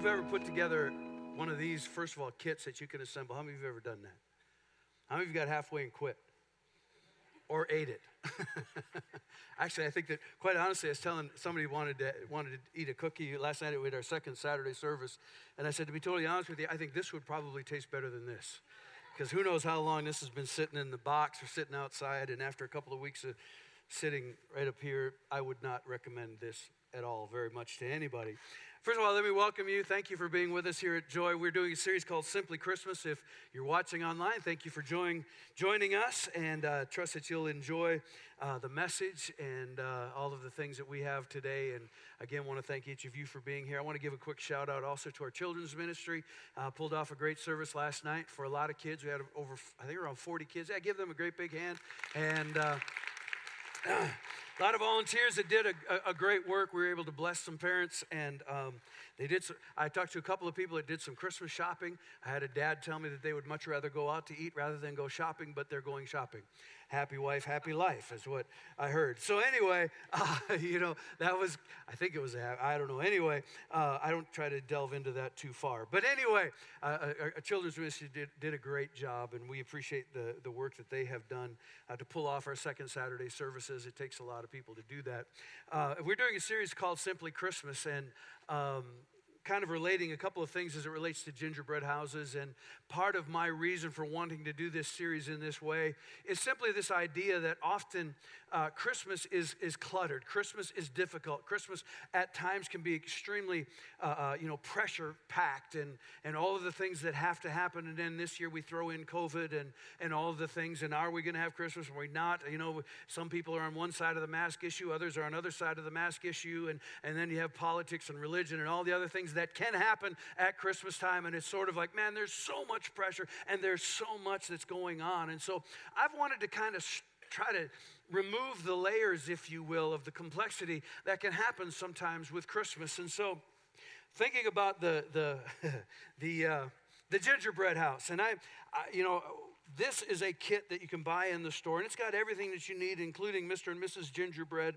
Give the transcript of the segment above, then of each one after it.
How many of you have ever put together one of these, first of all, kits that you can assemble? How many of you have ever done that? How many of you got halfway and quit? Or ate it? Actually, I think that, quite honestly, I was telling somebody wanted to, wanted to eat a cookie last night. We had our second Saturday service. And I said, to be totally honest with you, I think this would probably taste better than this. Because who knows how long this has been sitting in the box or sitting outside. And after a couple of weeks of sitting right up here, I would not recommend this at all very much to anybody. First of all, let me welcome you. Thank you for being with us here at Joy. We're doing a series called Simply Christmas. If you're watching online, thank you for join, joining us and uh, trust that you'll enjoy uh, the message and uh, all of the things that we have today. And again, want to thank each of you for being here. I want to give a quick shout out also to our children's ministry. Uh, pulled off a great service last night for a lot of kids. We had over, I think, around 40 kids. Yeah, give them a great big hand. And uh, a lot of volunteers that did a, a, great work. We were able to bless some parents, and um, they did. Some, I talked to a couple of people that did some Christmas shopping. I had a dad tell me that they would much rather go out to eat rather than go shopping, but they're going shopping happy wife, happy life, is what I heard. So, anyway, uh, you know, that was, I think it was, a, I don't know. Anyway, uh, I don't try to delve into that too far. But anyway, uh, a, a, children's ministry did, did a great job, and we appreciate the, the work that they have done uh, to pull off our second Saturday services. It takes a lot of people to do that. Uh, we're doing a series called Simply Christmas, and um, kind of relating a couple of things as it relates to gingerbread houses. And part of my reason for wanting to do this series in this way is simply this idea that often uh, Christmas is, is cluttered. Christmas is difficult. Christmas at times can be extremely, uh, uh, you know, pressure packed and, and all of the things that have to happen. And then this year we throw in COVID and, and all of the things. And are we going to have Christmas? Are we not? You know, some people are on one side of the mask issue, others are on other side of the mask issue. And, and then you have politics and religion and all the other things that can happen at Christmas time. And it's sort of like, man, there's so much pressure and there's so much that's going on. And so I've wanted to kind of try to remove the layers, if you will, of the complexity that can happen sometimes with Christmas. And so, thinking about the the the uh, the gingerbread house, and I, I, you know. This is a kit that you can buy in the store, and it's got everything that you need, including Mr. and Mrs. Gingerbread,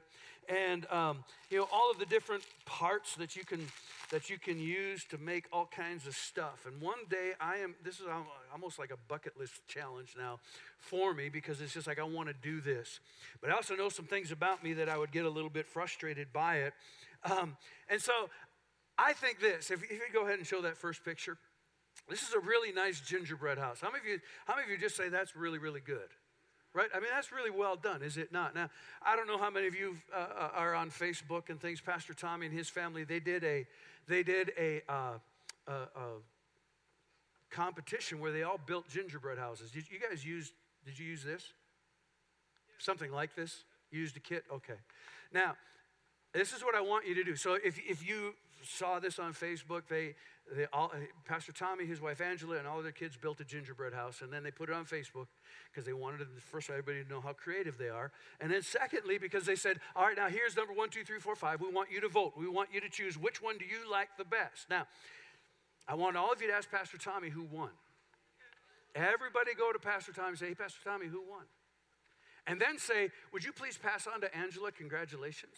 and um, you know all of the different parts that you can that you can use to make all kinds of stuff. And one day I am, this is almost like a bucket list challenge now for me because it's just like I want to do this. But I also know some things about me that I would get a little bit frustrated by it. Um, and so I think this, if, if you go ahead and show that first picture, this is a really nice gingerbread house. How many of you, how many of you just say that's really, really good? Right? I mean, that's really well done, is it not? Now, I don't know how many of you uh, uh are on Facebook and things. Pastor Tommy and his family, they did a, they did a, uh, a, a competition where they all built gingerbread houses. Did you guys use, did you use this? Something like this? Used a kit? Okay. Now, this is what I want you to do. So if, if you saw this on Facebook, they, they all, Pastor Tommy, his wife Angela, and all their kids built a gingerbread house, and then they put it on Facebook because they wanted first everybody to know how creative they are, and then secondly because they said, all right, now here's number one, two, three, four, five. We want you to vote. We want you to choose which one do you like the best. Now, I want all of you to ask Pastor Tommy who won. Everybody go to Pastor Tommy and say, hey, Pastor Tommy, who won? And then say, would you please pass on to Angela, congratulations?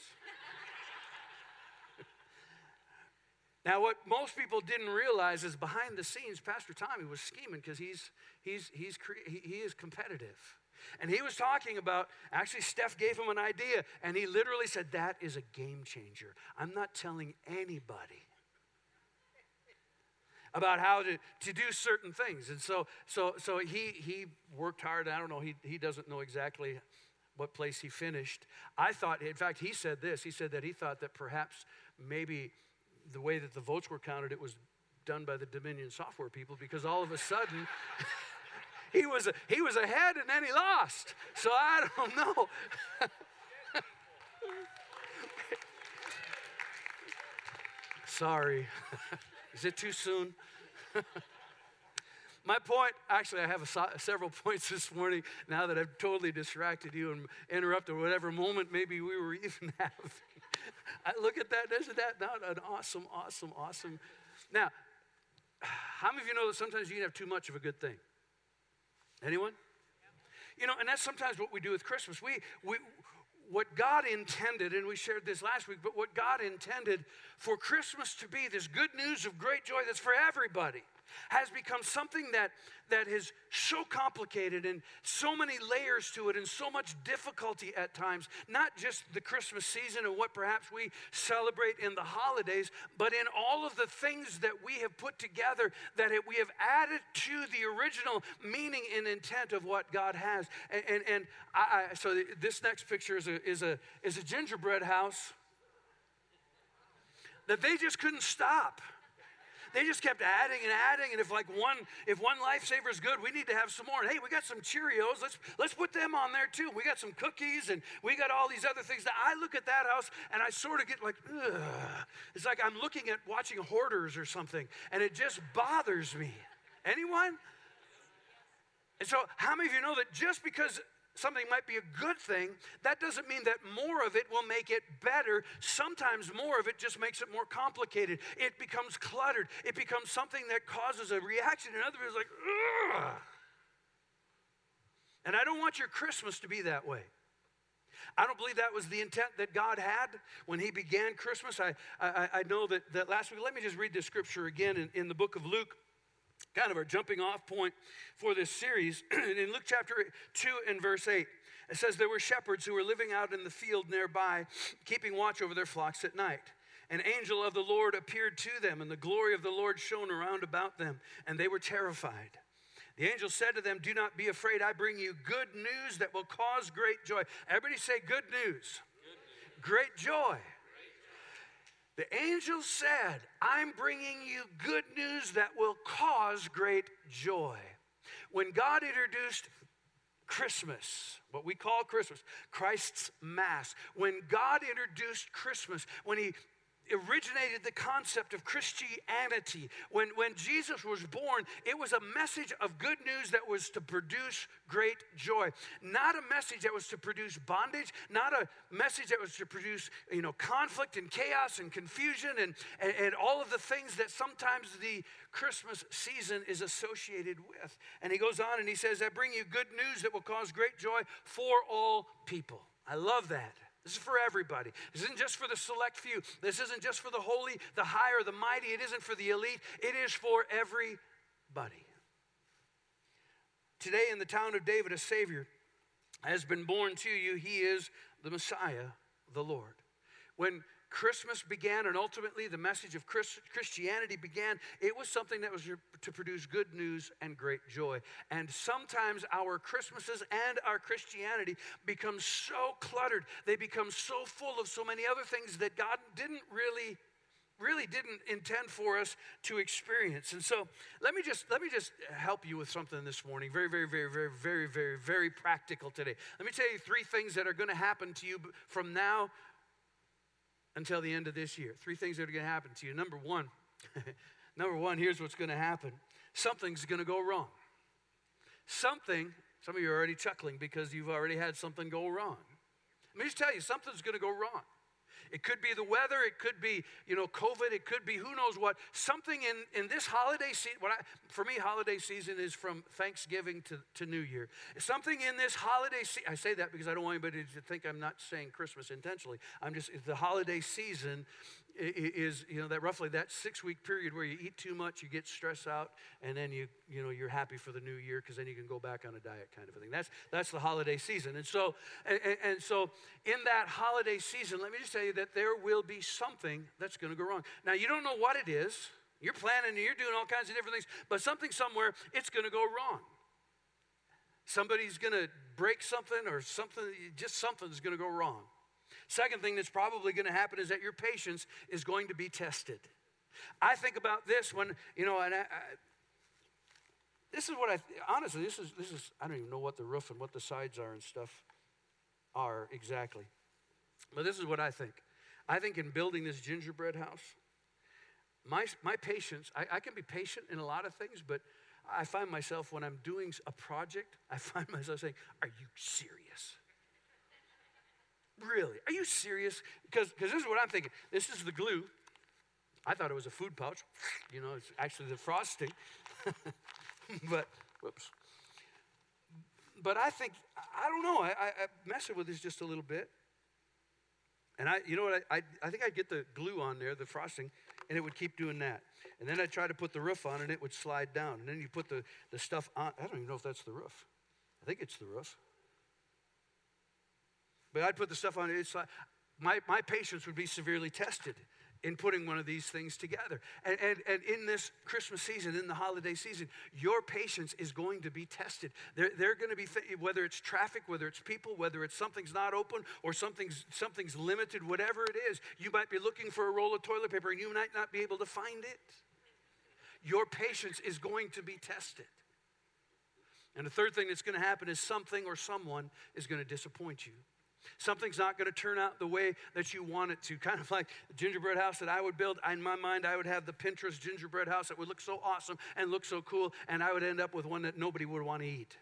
Now, what most people didn't realize is behind the scenes, Pastor Tommy was scheming because he's, he's, he's, he, he is competitive. And he was talking about, actually, Steph gave him an idea, and he literally said, That is a game changer. I'm not telling anybody about how to, to do certain things. And so, so, so he, he worked hard. I don't know, he, he doesn't know exactly what place he finished. I thought, in fact, he said this. He said that he thought that perhaps maybe the way that the votes were counted, it was done by the Dominion software people because all of a sudden he was he was ahead and then he lost. So I don't know. Sorry. Is it too soon? My point, actually, I have a, several points this morning now that I've totally distracted you and interrupted whatever moment maybe we were even having. I look at that, isn't that not an awesome, awesome, awesome? Now, how many of you know that sometimes you can have too much of a good thing? Anyone? You know, and that's sometimes what we do with Christmas. We, we, what God intended, and we shared this last week, but what God intended for Christmas to be this good news of great joy that's for everybody has become something that, that is so complicated and so many layers to it and so much difficulty at times. Not just the Christmas season and what perhaps we celebrate in the holidays, but in all of the things that we have put together that it, we have added to the original meaning and intent of what God has. And, and, and I, I, so this next picture is a, is, a, is a gingerbread house that they just couldn't stop they just kept adding and adding. And if like one, if one lifesaver is good, we need to have some more. And hey, we got some Cheerios. Let's let's put them on there too. We got some cookies and we got all these other things. Now I look at that house and I sort of get like, Ugh. it's like I'm looking at watching hoarders or something, and it just bothers me. Anyone? And so, how many of you know that just because something might be a good thing, that doesn't mean that more of it will make it better. Sometimes more of it just makes it more complicated. It becomes cluttered. It becomes something that causes a reaction. And other people like, Ugh. And I don't want your Christmas to be that way. I don't believe that was the intent that God had when He began Christmas. I, I, I know that, that last week, let me just read this scripture again in, in the book of Luke kind of our jumping off point for this series. in Luke chapter 2 and verse 8, it says, There were shepherds who were living out in the field nearby, keeping watch over their flocks at night. An angel of the Lord appeared to them, and the glory of the Lord shone around about them, and they were terrified. The angel said to them, Do not be afraid. I bring you good news that will cause great joy. Everybody say, Good news. Good news. Great joy the angel said, I'm bringing you good news that will cause great joy. When God introduced Christmas, what we call Christmas, Christ's Mass, when God introduced Christmas, when He originated the concept of Christianity. When, when Jesus was born, it was a message of good news that was to produce great joy. Not a message that was to produce bondage, not a message that was to produce, you know, conflict and chaos and confusion and, and, and all of the things that sometimes the Christmas season is associated with. And he goes on and he says, I bring you good news that will cause great joy for all people. I love that. This is for everybody. This isn't just for the select few. This isn't just for the holy, the higher, the mighty. It isn't for the elite. It is for everybody. Today, in the town of David, a Savior has been born to you. He is the Messiah, the Lord. When Christmas began and ultimately the message of Christianity began, it was something that was to produce good news and great joy. And sometimes our Christmases and our Christianity become so cluttered, they become so full of so many other things that God didn't really really didn't intend for us to experience. And so let me just let me just help you with something this morning. Very, very, very, very, very, very, very practical today. Let me tell you three things that are going to happen to you from now until the end of this year. Three things that are going to happen to you. Number one, number one, here's what's going to happen something's going to go wrong. Something, some of you are already chuckling because you've already had something go wrong. Let me just tell you, something's going to go wrong. It could be the weather. It could be, you know, COVID. It could be who knows what. Something in, in this holiday season, what I, for me, holiday season is from Thanksgiving to, to New Year. Something in this holiday season, I say that because I don't want anybody to think I'm not saying Christmas intentionally. I'm just, the holiday season is you know that roughly that six week period where you eat too much you get stressed out and then you you know you're happy for the new year because then you can go back on a diet kind of a thing. That's that's the holiday season. And so and, and so in that holiday season let me just tell you that there will be something that's going to go wrong. Now you don't know what it is. You're planning and you're doing all kinds of different things but something somewhere it's going to go wrong. Somebody's going to break something or something just something's going to go wrong Second thing that's probably going to happen is that your patience is going to be tested. I think about this when, you know, and I, I, this is what I, honestly, this is, this is, I don't even know what the roof and what the sides are and stuff are exactly. But this is what I think. I think in building this gingerbread house, my, my patience, I, I can be patient in a lot of things, but I find myself when I'm doing a project, I find myself saying, Are you serious? Really? Are you serious? Because this is what I'm thinking. This is the glue. I thought it was a food pouch. You know, it's actually the frosting. but, whoops. But I think, I don't know, I, I, mess with this just a little bit. And I, you know what, I, I, I think I'd get the glue on there, the frosting, and it would keep doing that. And then I'd try to put the roof on and it would slide down. And then you put the, the stuff on. I don't even know if that's the roof. I think it's the roof. But I'd put the stuff on it. Slide. My, my patience would be severely tested in putting one of these things together. And, and, and in this Christmas season, in the holiday season, your patience is going to be tested. There are going to be, th- whether it's traffic, whether it's people, whether it's something's not open or something's, something's limited, whatever it is, you might be looking for a roll of toilet paper and you might not be able to find it. Your patience is going to be tested. And the third thing that's going to happen is something or someone is going to disappoint you. Something's not going to turn out the way that you want it to. Kind of like the gingerbread house that I would build. In my mind, I would have the Pinterest gingerbread house that would look so awesome and look so cool, and I would end up with one that nobody would want to eat.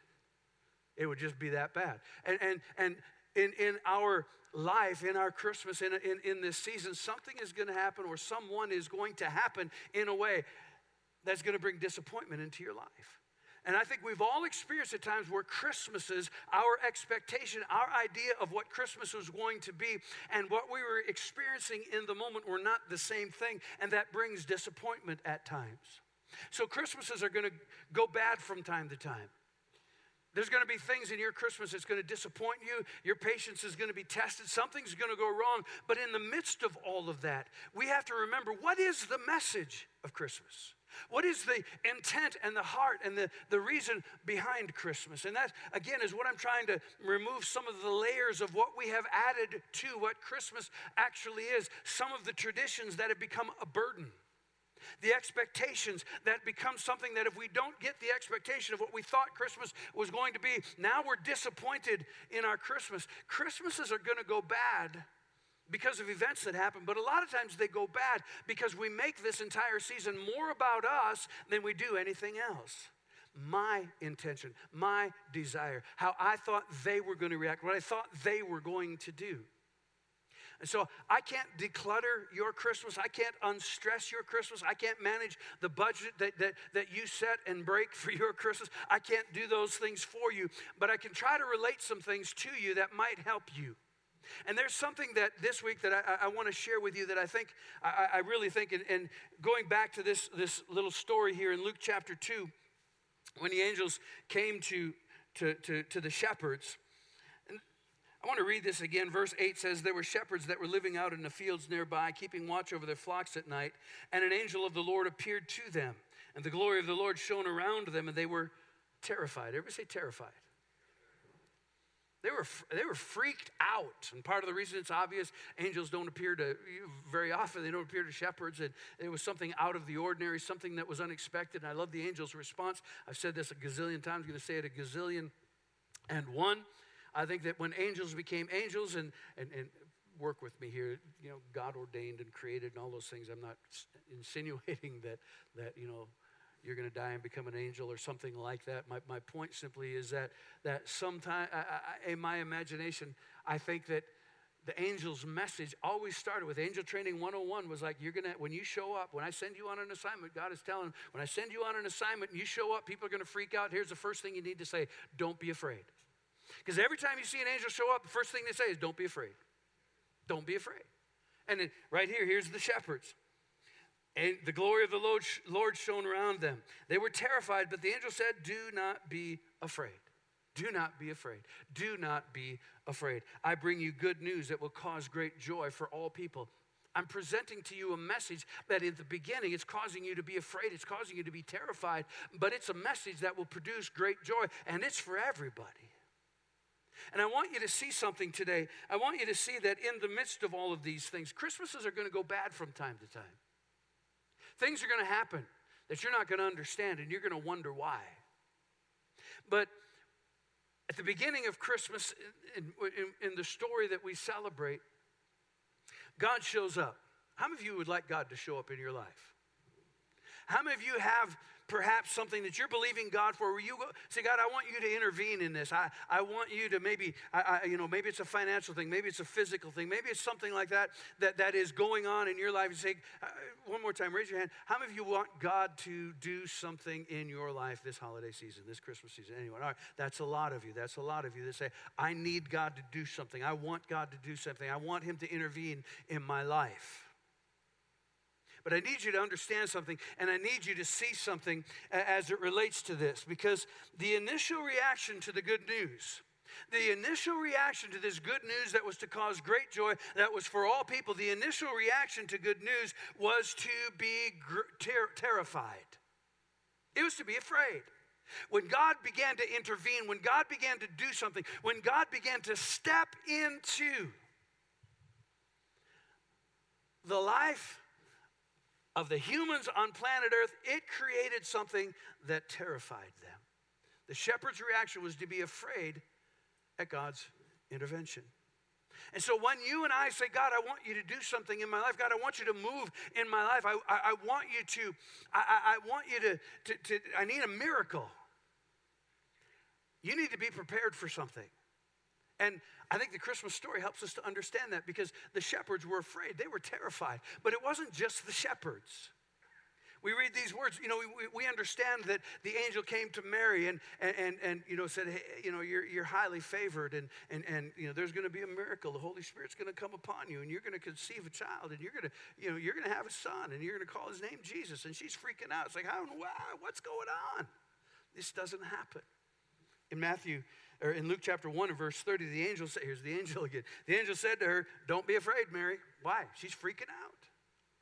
It would just be that bad. And, and, and in, in our life, in our Christmas, in, in, in this season, something is going to happen or someone is going to happen in a way that's going to bring disappointment into your life. And I think we've all experienced at times where Christmases, our expectation, our idea of what Christmas was going to be, and what we were experiencing in the moment were not the same thing. And that brings disappointment at times. So Christmases are going to go bad from time to time. There's going to be things in your Christmas that's going to disappoint you. Your patience is going to be tested. Something's going to go wrong. But in the midst of all of that, we have to remember what is the message of Christmas? What is the intent and the heart and the, the reason behind Christmas? And that, again, is what I'm trying to remove some of the layers of what we have added to what Christmas actually is, some of the traditions that have become a burden. The expectations that become something that if we don't get the expectation of what we thought Christmas was going to be, now we're disappointed in our Christmas. Christmases are going to go bad because of events that happen, but a lot of times they go bad because we make this entire season more about us than we do anything else. My intention, my desire, how I thought they were going to react, what I thought they were going to do. And so I can't declutter your Christmas. I can't unstress your Christmas. I can't manage the budget that, that, that you set and break for your Christmas. I can't do those things for you, but I can try to relate some things to you that might help you. And there's something that this week that I, I want to share with you that I think, I, I really think, and, and, going back to this, this little story here in Luke chapter 2, when the angels came to, to, to, to the shepherds, I want to read this again. Verse 8 says, There were shepherds that were living out in the fields nearby, keeping watch over their flocks at night, and an angel of the Lord appeared to them, and the glory of the Lord shone around them, and they were terrified. Everybody say terrified. They were, they were freaked out. And part of the reason it's obvious, angels don't appear to, very often, they don't appear to shepherds. And it was something out of the ordinary, something that was unexpected. And I love the angel's response. I've said this a gazillion times, I'm going to say it a gazillion and one. I think that when angels became angels, and, and, and work with me here, you know, God ordained and created and all those things, I'm not insinuating that, that you know, you're going to die and become an angel or something like that. My, my point simply is that, that sometime in my imagination, I think that the angel's message always started with angel training 101 was like you're gonna when you show up when i send you on an assignment god is telling when i send you on an assignment and you show up people are gonna freak out. Here's the first thing you need to say don't be afraid. Because every time you see an angel show up the first thing they say is don't be afraid. Don't be afraid. And then right here here's the shepherds and the glory of the Lord shone around them. They were terrified, but the angel said, Do not be afraid. Do not be afraid. Do not be afraid. I bring you good news that will cause great joy for all people. I'm presenting to you a message that in the beginning it's causing you to be afraid, it's causing you to be terrified, but it's a message that will produce great joy, and it's for everybody. And I want you to see something today. I want you to see that in the midst of all of these things, Christmases are going to go bad from time to time. Things are going to happen that you're not going to understand and you're going to wonder why. But at the beginning of Christmas, in, in, in, the story that we celebrate, God shows up. How many of you would like God to show up in your life? How many of you have perhaps something that you're believing God for, where you go, say, God, I want you to intervene in this. I, I want you to maybe, I, I, you know, maybe it's a financial thing, maybe it's a physical thing, maybe it's something like that that, that is going on in your life. And say, uh, one more time, raise your hand. How many of you want God to do something in your life this holiday season, this Christmas season? Anyone? All right, that's a lot of you. That's a lot of you that say, I need God to do something. I want God to do something. I want Him to intervene in my life. But I need you to understand something, and I need you to see something as it relates to this, because the initial reaction to the good news, the initial reaction to this good news that was to cause great joy, that was for all people, the initial reaction to good news was to be ter- terrified. It was to be afraid. When God began to intervene, when God began to do something, when God began to step into the life of the humans on planet Earth, it created something that terrified them. The shepherd's reaction was to be afraid at God's intervention. And so when you and I say, God, I want you to do something in my life, God, I want you to move in my life, I, I, I want you to, I, I want you to, to, to, I need a miracle. You need to be prepared for something. And I think the Christmas story helps us to understand that because the shepherds were afraid. They were terrified. But it wasn't just the shepherds. We read these words, you know, we, we understand that the angel came to Mary and, and, and, and you know, said, hey, you know, you're, you're highly favored and, and, and, you know, there's going to be a miracle. The Holy Spirit's going to come upon you and you're going to conceive a child and you're going to, you know, you're going to have a son and you're going to call his name Jesus. And she's freaking out. It's like, how, what's going on? This doesn't happen. In Matthew or in Luke chapter 1 and verse 30, the angel said, here's the angel again. The angel said to her, Don't be afraid, Mary. Why? She's freaking out.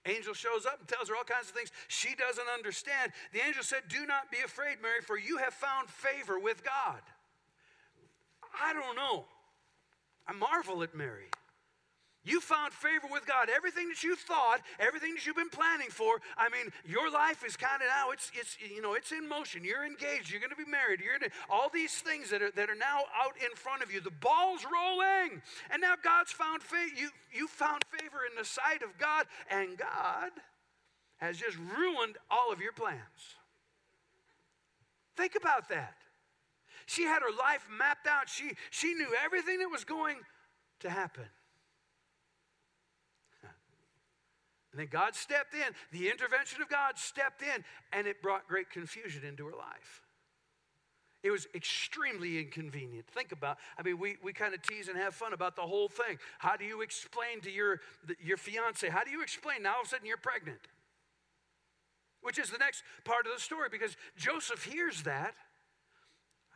Angel shows up and tells her all kinds of things she doesn't understand. The angel said, Do not be afraid, Mary, for you have found favor with God. I don't know. I marvel at Mary. You found favor with God. Everything that you thought, everything that you've been planning for, I mean, your life is kind of now, it's, it's, you know, it's in motion. You're engaged. You're going to be married. You're gonna, all these things that are, that are now out in front of you. The ball's rolling. And now God's found favor. You, you found favor in the sight of God, and God has just ruined all of your plans. Think about that. She had her life mapped out. She, she knew everything that was going to happen. And then God stepped in, the intervention of God stepped in, and it brought great confusion into her life. It was extremely inconvenient. Think about, I mean, we, we kind of tease and have fun about the whole thing. How do you explain to your, your fiance? How do you explain now all of a sudden you're pregnant? Which is the next part of the story because Joseph hears that.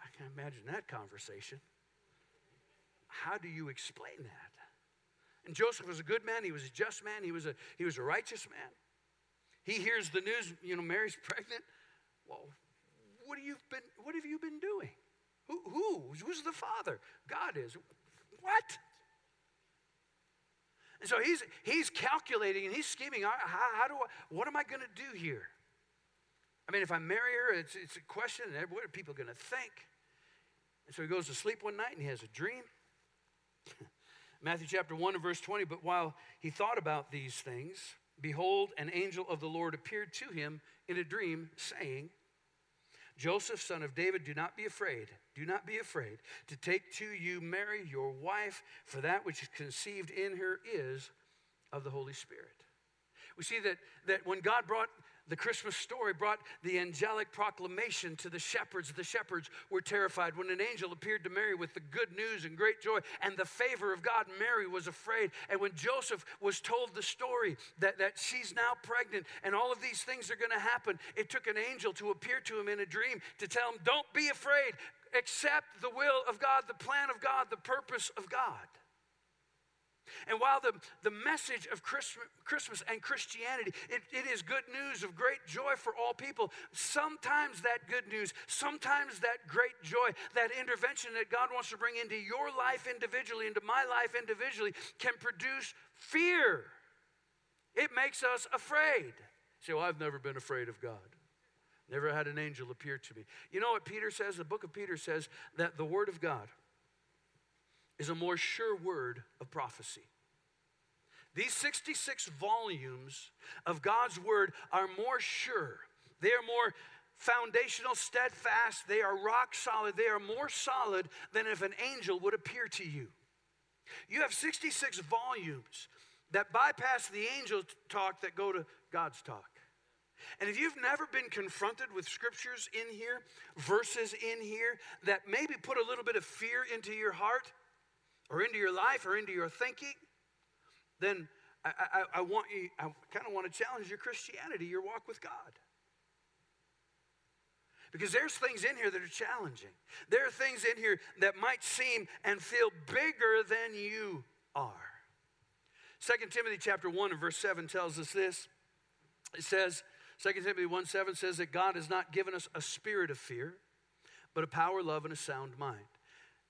I can imagine that conversation. How do you explain that? And Joseph was a good man. He was a just man. He was a, he was a righteous man. He hears the news, you know, Mary's pregnant. Well, what have you been, what have you been doing? Who, who? Who's the father? God is. What? And so he's, he's calculating and he's scheming. How, how do I, what am I going to do here? I mean, if I marry her, it's, it's a question. What are people going to think? And so he goes to sleep one night and he has a dream. Matthew chapter 1 and verse 20. But while he thought about these things, behold, an angel of the Lord appeared to him in a dream, saying, Joseph, son of David, do not be afraid. Do not be afraid to take to you Mary, your wife, for that which is conceived in her is of the Holy Spirit. We see that, that when God brought the Christmas story brought the angelic proclamation to the shepherds. The shepherds were terrified when an angel appeared to Mary with the good news and great joy and the favor of God. Mary was afraid. And when Joseph was told the story that, that she's now pregnant and all of these things are going to happen, it took an angel to appear to him in a dream to tell him, Don't be afraid, accept the will of God, the plan of God, the purpose of God. And while the, the message of Christmas and Christianity, it, it is good news of great joy for all people, sometimes that good news, sometimes that great joy, that intervention that God wants to bring into your life individually, into my life individually, can produce fear. It makes us afraid. You say, well, I've never been afraid of God. Never had an angel appear to me. You know what Peter says? The book of Peter says that the Word of God, is a more sure word of prophecy. These 66 volumes of God's word are more sure. They are more foundational, steadfast, they are rock solid. They are more solid than if an angel would appear to you. You have 66 volumes that bypass the angel talk that go to God's talk. And if you've never been confronted with scriptures in here, verses in here that maybe put a little bit of fear into your heart or into your life or into your thinking, then I, I, I want you, I kind of want to challenge your Christianity, your walk with God. Because there's things in here that are challenging. There are things in here that might seem and feel bigger than you are. 2 Timothy chapter 1 and verse 7 tells us this. It says, 2 Timothy 1 7 says that God has not given us a spirit of fear, but a power, love, and a sound mind.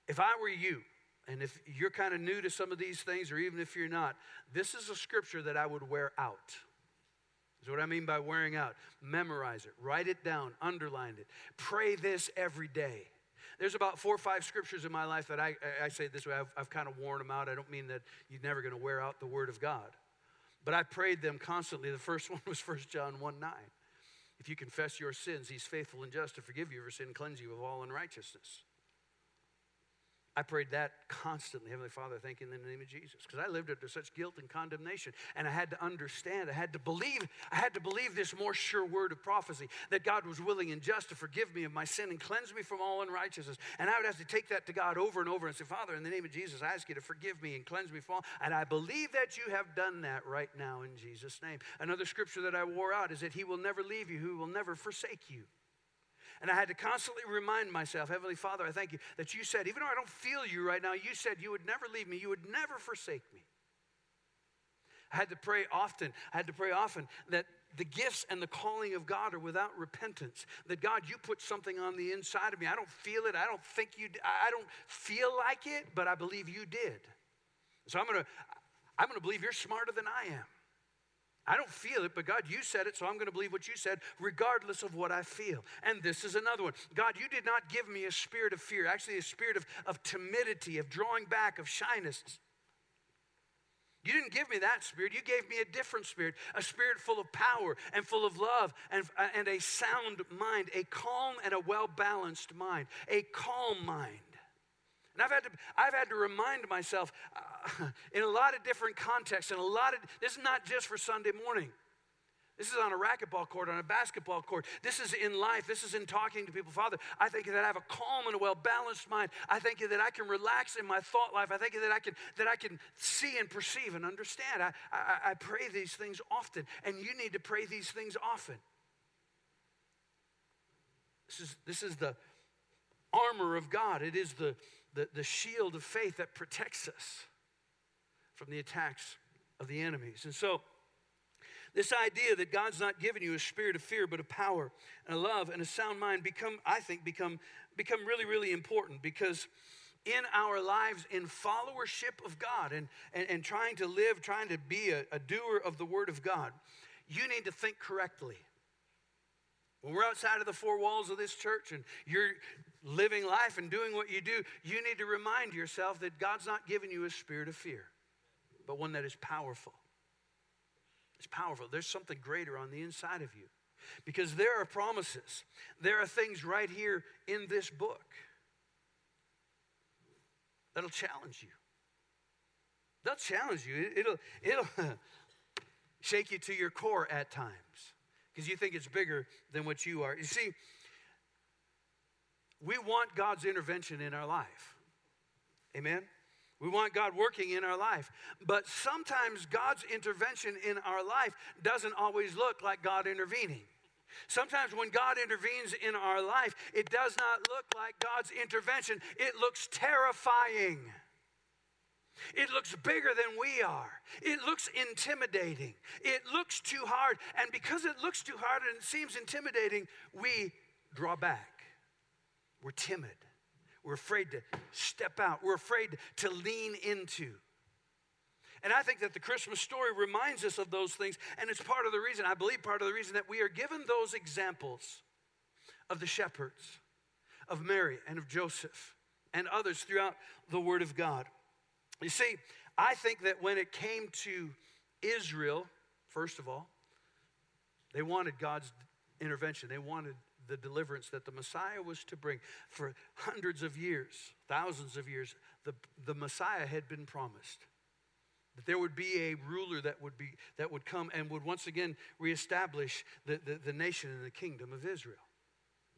If I were you, and if you're kind of new to some of these things, or even if you're not, this is a scripture that I would wear out. Is what I mean by wearing out. Memorize it, write it down, underline it. Pray this every day. There's about four or five scriptures in my life that I, I say this way, I've, I've kind of worn them out. I don't mean that you're never going to wear out the Word of God. But I prayed them constantly. The first one was 1 John 1 9. If you confess your sins, he's faithful and just to forgive you your sin and cleanse you of all unrighteousness. I prayed that constantly. Heavenly Father, thank you in the name of Jesus. Because I lived under such guilt and condemnation. And I had to understand, I had to believe, I had to believe this more sure word of prophecy that God was willing and just to forgive me of my sin and cleanse me from all unrighteousness. And I would have to take that to God over and over and say, Father, in the name of Jesus, I ask you to forgive me and cleanse me from all. And I believe that you have done that right now in Jesus' name. Another scripture that I wore out is that He will never leave you, He will never forsake you. And I had to constantly remind myself, Heavenly Father, I thank you that you said, even though I don't feel you right now, you said you would never leave me, you would never forsake me. I had to pray often. I had to pray often that the gifts and the calling of God are without repentance. That God, you put something on the inside of me. I don't feel it. I don't think you. I don't feel like it, but I believe you did. So I'm gonna. I'm gonna believe you're smarter than I am. I don't feel it, but God, you said it, so I'm going to believe what you said, regardless of what I feel. And this is another one. God, you did not give me a spirit of fear, actually, a spirit of, of timidity, of drawing back, of shyness. You didn't give me that spirit. You gave me a different spirit, a spirit full of power and full of love and, and a sound mind, a calm and a well balanced mind, a calm mind. And I've had to, I've had to remind myself uh, in a lot of different contexts, and a lot of, this is not just for Sunday morning. This is on a racquetball court, on a basketball court. This is in life. This is in talking to people. Father, I thank you that I have a calm and a well balanced mind. I thank you that I can relax in my thought life. I thank you that I can that I can see and perceive and understand. I, I, I pray these things often, and you need to pray these things often. This is this is the armor of God. It is the the, the shield of faith that protects us from the attacks of the enemies. And so, this idea that God's not given you a spirit of fear, but a power and a love and a sound mind become, I think, become, become really, really important because in our lives in followership of God and, and, and trying to live, trying to be a, a doer of the Word of God, you need to think correctly. When we're outside of the four walls of this church and you're living life and doing what you do, you need to remind yourself that God's not giving you a spirit of fear, but one that is powerful. It's powerful. There's something greater on the inside of you because there are promises, there are things right here in this book that'll challenge you. They'll challenge you. It'll, it'll shake you to your core at times because you think it's bigger than what you are. You see, we want God's intervention in our life. Amen? We want God working in our life. But sometimes God's intervention in our life doesn't always look like God intervening. Sometimes when God intervenes in our life, it does not look like God's intervention. It looks terrifying. It looks bigger than we are. It looks intimidating. It looks too hard. And because it looks too hard and it seems intimidating, we draw back. We're timid. We're afraid to step out. We're afraid to lean into. And I think that the Christmas story reminds us of those things. And it's part of the reason, I believe, part of the reason that we are given those examples of the shepherds, of Mary and of Joseph, and others throughout the Word of God. You see, I think that when it came to Israel, first of all, they wanted God's intervention, they wanted the deliverance that the Messiah was to bring. For hundreds of years, thousands of years, the, the Messiah had been promised. That there would be a ruler that would, be, that would come and would once again reestablish the, the, the nation and the kingdom of Israel.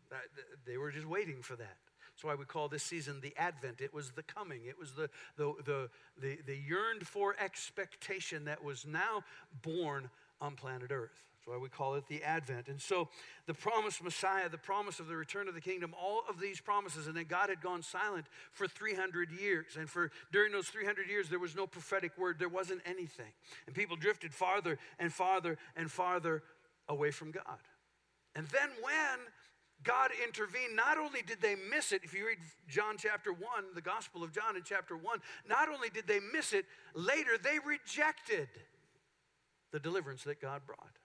That, they were just waiting for that. That's why we call this season the Advent. It was the coming. It was the, the, the, the, the yearned for expectation that was now born on planet Earth. Why we call it the Advent. And so the promised Messiah, the promise of the return of the kingdom, all of these promises, and then God had gone silent for 300 years. And for during those 300 years, there was no prophetic word, there wasn't anything. And people drifted farther and farther and farther away from God. And then when God intervened. Not only did they miss it, if you read John chapter 1, the Gospel of John in chapter 1, not only did they miss it, later they rejected the deliverance that God brought.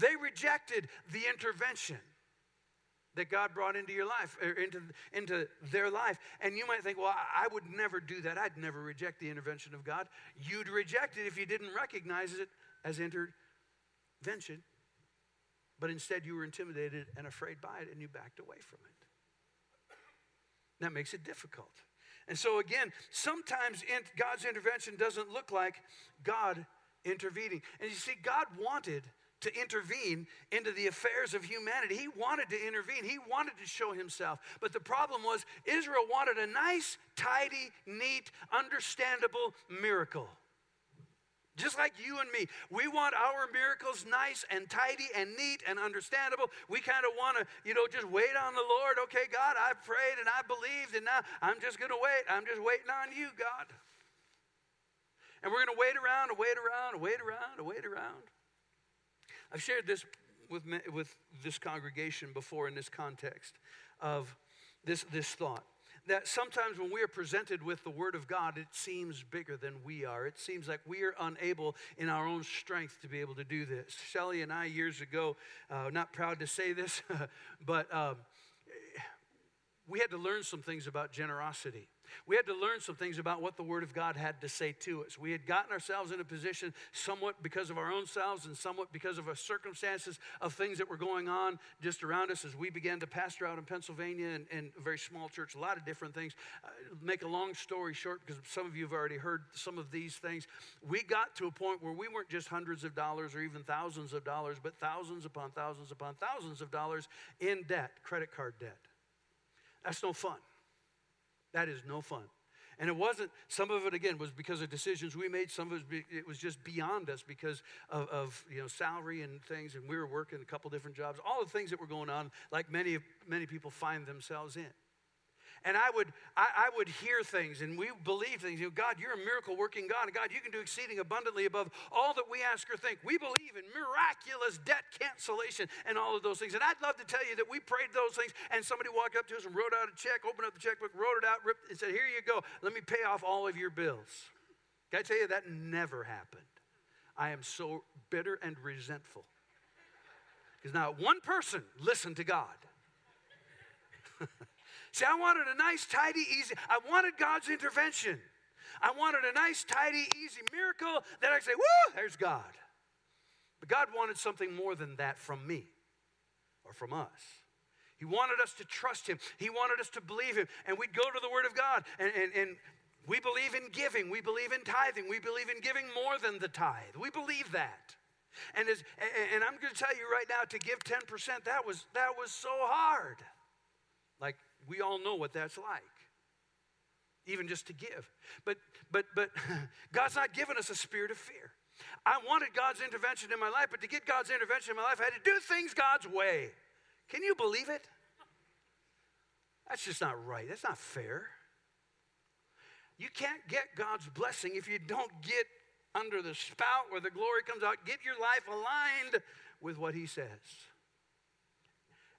They rejected the intervention that God brought into your life, or into, into their life. And you might think, well, I would never do that. I'd never reject the intervention of God. You'd reject it if you didn't recognize it as intervention but instead you were intimidated and afraid by it and you backed away from it. That makes it difficult. And so, again, sometimes God's intervention doesn't look like God intervening. And you see, God wanted to intervene into the affairs of humanity. He wanted to intervene, He wanted to show Himself. But the problem was, Israel wanted a nice, tidy, neat, understandable miracle. Just like you and me, we want our miracles nice and tidy and neat and understandable. We kind of want to, you know, just wait on the Lord. Okay, God, I prayed and I believed, and now I'm just going to wait. I'm just waiting on you, God. And we're going to wait around and wait around and wait around and wait around. I've shared this with, with this congregation before in this context of this, this thought that sometimes when we are presented with the Word of God, it seems bigger than we are. It seems like we are unable in our own strength to be able to do this. Shelly and I, years ago, uh, not proud to say this, but um, we had to learn some things about generosity. We had to learn some things about what the Word of God had to say to us. We had gotten ourselves in a position, somewhat because of our own selves and somewhat because of our circumstances of things that were going on just around us as we began to pastor out in Pennsylvania and, and a very small church, a lot of different things. Uh, make a long story short, because some of you have already heard some of these things, we got to a point where we weren't just hundreds of dollars or even thousands of dollars, but thousands upon thousands upon thousands of dollars in debt, credit card debt. That's no fun. That is no fun. And it wasn't, some of it again was because of decisions we made. Some of it, it was just beyond us because of, of, you know, salary and things. And we were working a couple different jobs, all the things that were going on, like many, many people find themselves in and I would, I, I, would hear things and we believe things. You know, God, you're a miracle working God. God, you can do exceeding abundantly above all that we ask or think. We believe in miraculous debt cancellation and all of those things. And I'd love to tell you that we prayed those things and somebody walked up to us and wrote out a check, opened up the checkbook, wrote it out, ripped, and said, Here you go. Let me pay off all of your bills. Can I tell you that never happened? I am so bitter and resentful. Because not one person listened to God. See, I wanted a nice, tidy, easy. I wanted God's intervention. I wanted a nice, tidy, easy miracle that I could say, woo, there's God. But God wanted something more than that from me or from us. He wanted us to trust Him. He wanted us to believe Him. And we'd go to the Word of God. And, and, and we believe in giving. We believe in tithing. We believe in giving more than the tithe. We believe that. And, as, and I'm going to tell you right now to give 10%, that was, that was so hard. Like we all know what that's like. Even just to give. But but but God's not given us a spirit of fear. I wanted God's intervention in my life, but to get God's intervention in my life, I had to do things God's way. Can you believe it? That's just not right. That's not fair. You can't get God's blessing if you don't get under the spout where the glory comes out. Get your life aligned with what He says.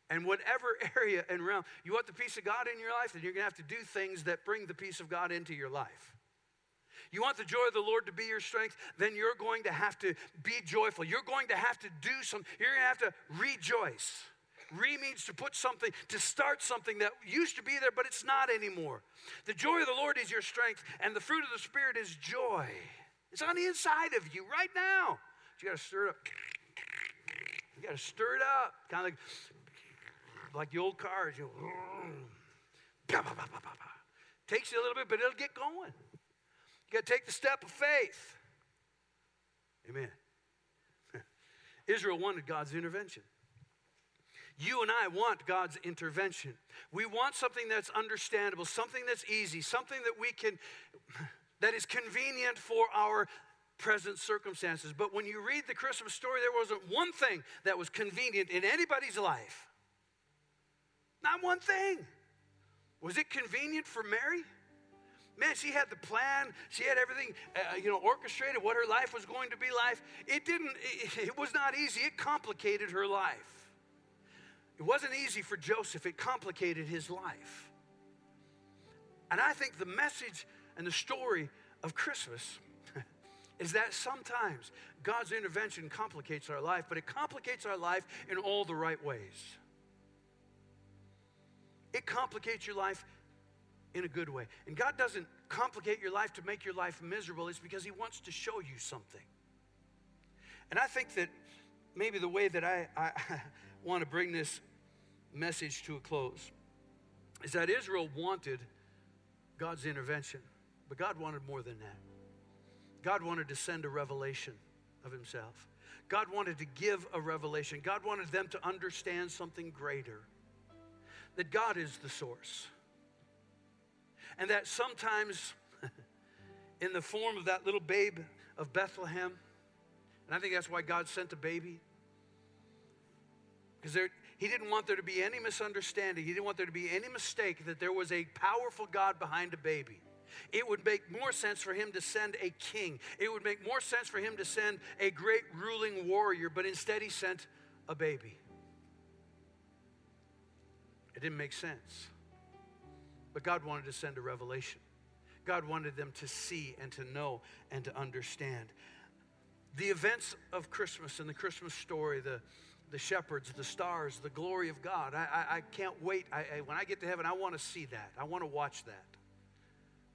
And whatever area and realm, you want the peace of God in your life, then you're going to have to do things that bring the peace of God into your life. You want the joy of the Lord to be your strength, then you're going to have to be joyful. You're going to have to do something. You're going to have to rejoice. Re means to put something, to start something that used to be there, but it's not anymore. The joy of the Lord is your strength, and the fruit of the Spirit is joy. It's on the inside of you right now. You got to stir it up. You got to stir it up. Kind of like like the old cars. You know, takes you a little bit, but it'll get going. You got to take the step of faith. Amen. Israel wanted God's intervention. You and I want God's intervention. We want something that's understandable, something that's easy, something that we can, that is convenient for our present circumstances. But when you read the Christmas story, there wasn't one thing that was convenient in anybody's life. Not one thing. Was it convenient for Mary? Man, she had the plan. She had everything, uh, you know, orchestrated what her life was going to be like. It didn't, it, it was not easy. It complicated her life. It wasn't easy for Joseph, it complicated his life. And I think the message and the story of Christmas is that sometimes God's intervention complicates our life, but it complicates our life in all the right ways. It complicates your life in a good way. And God doesn't complicate your life to make your life miserable, it's because He wants to show you something. And I think that maybe the way that I, I want to bring this message to a close is that Israel wanted God's intervention, but God wanted more than that. God wanted to send a revelation of Himself. God wanted to give a revelation. God wanted them to understand something greater that God is the source. And that sometimes, in the form of that little babe of Bethlehem, and I think that's why God sent a baby, because he didn't want there to be any misunderstanding. He didn't want there to be any mistake that there was a powerful God behind a baby. It would make more sense for him to send a king. It would make more sense for him to send a great ruling warrior, but instead he sent a baby. It didn't make sense. But God wanted to send a revelation. God wanted them to see and to know and to understand. The events of Christmas and the Christmas story, the, the shepherds, the stars, the glory of God. I, I, I can't wait. I, I, when I get to heaven, I want to see that. I want to watch that.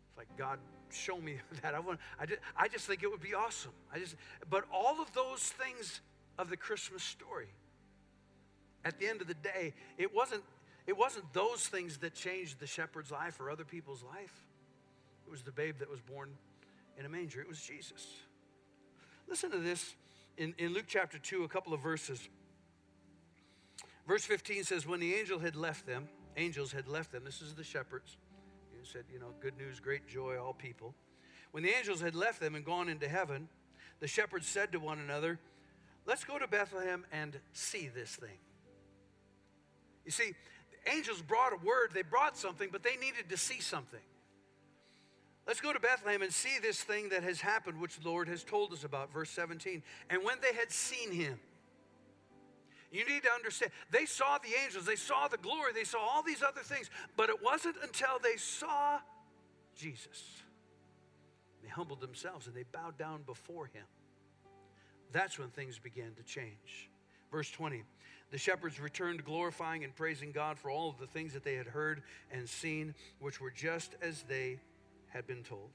It's like, God, show me that. I, want, I, just, I just think it would be awesome. I just, but all of those things of the Christmas story, at the end of the day, it wasn't, it wasn't those things that changed the shepherd's life or other people's life. It was the babe that was born in a manger. It was Jesus. Listen to this in, in Luke chapter 2, a couple of verses. Verse 15 says, When the angel had left them, angels had left them, this is the shepherds. He said, You know, good news, great joy, all people. When the angels had left them and gone into heaven, the shepherds said to one another, Let's go to Bethlehem and see this thing. You see, angels brought a word, they brought something, but they needed to see something. Let's go to Bethlehem and see this thing that has happened, which the Lord has told us about. Verse 17. And when they had seen him, you need to understand, they saw the angels, they saw the glory, they saw all these other things, but it wasn't until they saw Jesus. They humbled themselves and they bowed down before him. That's when things began to change. Verse 20 The shepherds returned glorifying and praising God for all of the things that they had heard and seen, which were just as they had been told.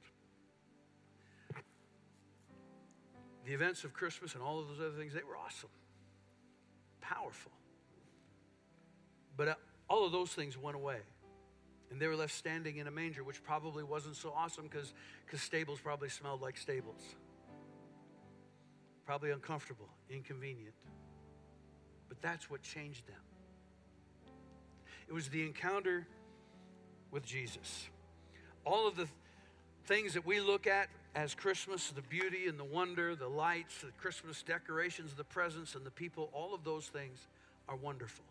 The events of Christmas and all of those other things, they were awesome powerful. But uh, all of those things went away. And they were left standing in a manger, which probably wasn't so awesome because stables probably smelled like stables. Probably uncomfortable, inconvenient. But that's what changed them. It was the encounter with Jesus. All of the things that we look at as Christmas, the beauty and the wonder, the lights, the Christmas decorations, the presents, and the people, all of those things are wonderful.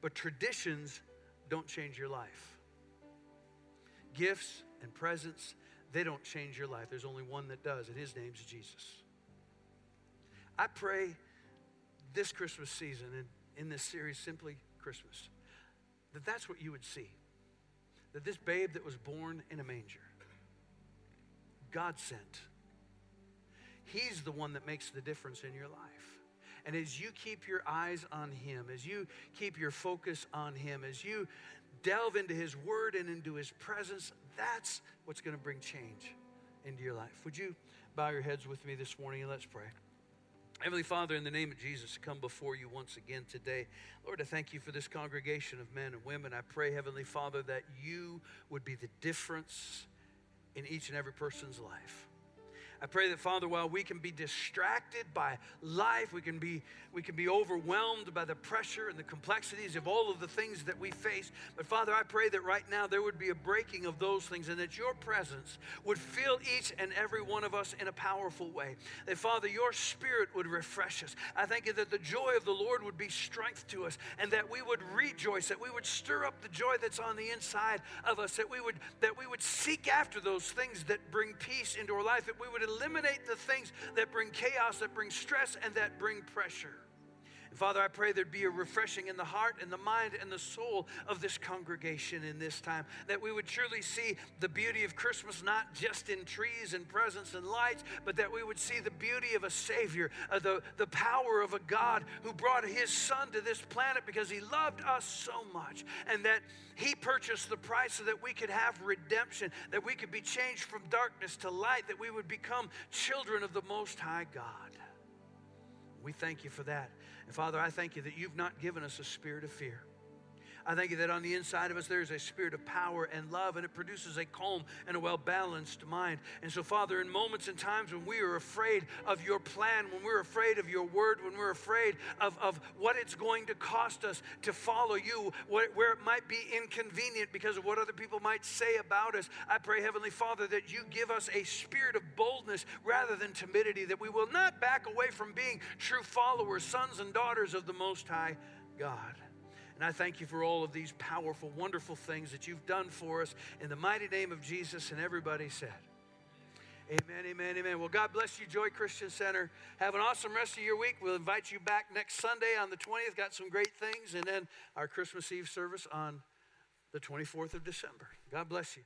But traditions don't change your life. Gifts and presents, they don't change your life. There's only one that does, and his name's Jesus. I pray this Christmas season and in this series, Simply Christmas, that that's what you would see. That this babe that was born in a manger, God sent. He's the one that makes the difference in your life. And as you keep your eyes on Him, as you keep your focus on Him, as you delve into His Word and into His presence, that's what's going to bring change into your life. Would you bow your heads with me this morning and let's pray? Heavenly Father, in the name of Jesus, come before you once again today. Lord, I thank you for this congregation of men and women. I pray, Heavenly Father, that you would be the difference in each and every person's life. I pray that, Father, while we can be distracted by life, we can be, we can be overwhelmed by the pressure and the complexities of all of the things that we face. But, Father, I pray that right now there would be a breaking of those things and that your presence would fill each and every one of us in a powerful way. That, Father, your spirit would refresh us. I thank you that the joy of the Lord would be strength to us and that we would rejoice, that we would stir up the joy that's on the inside of us, that we would, that we would seek after those things that bring peace into our life, that we would eliminate the things that bring chaos, that bring stress, and that bring pressure. Father, I pray there'd be a refreshing in the heart and the mind and the soul of this congregation in this time. That we would truly see the beauty of Christmas, not just in trees and presents and lights, but that we would see the beauty of a Savior, uh, the, the power of a God who brought His Son to this planet because He loved us so much. And that He purchased the price so that we could have redemption, that we could be changed from darkness to light, that we would become children of the Most High God. We thank you for that. And Father, I thank you that you've not given us a spirit of fear. I thank you that on the inside of us there is a spirit of power and love, and it produces a calm and a well balanced mind. And so, Father, in moments and times when we are afraid of your plan, when we're afraid of your word, when we're afraid of, of what it's going to cost us to follow you, what, where it might be inconvenient because of what other people might say about us, I pray, Heavenly Father, that you give us a spirit of boldness rather than timidity, that we will not back away from being true followers, sons and daughters of the Most High God. And I thank you for all of these powerful, wonderful things that you've done for us in the mighty name of Jesus. And everybody said, Amen, amen, amen. Well, God bless you, Joy Christian Center. Have an awesome rest of your week. We'll invite you back next Sunday on the 20th. Got some great things. And then our Christmas Eve service on the 24th of December. God bless you.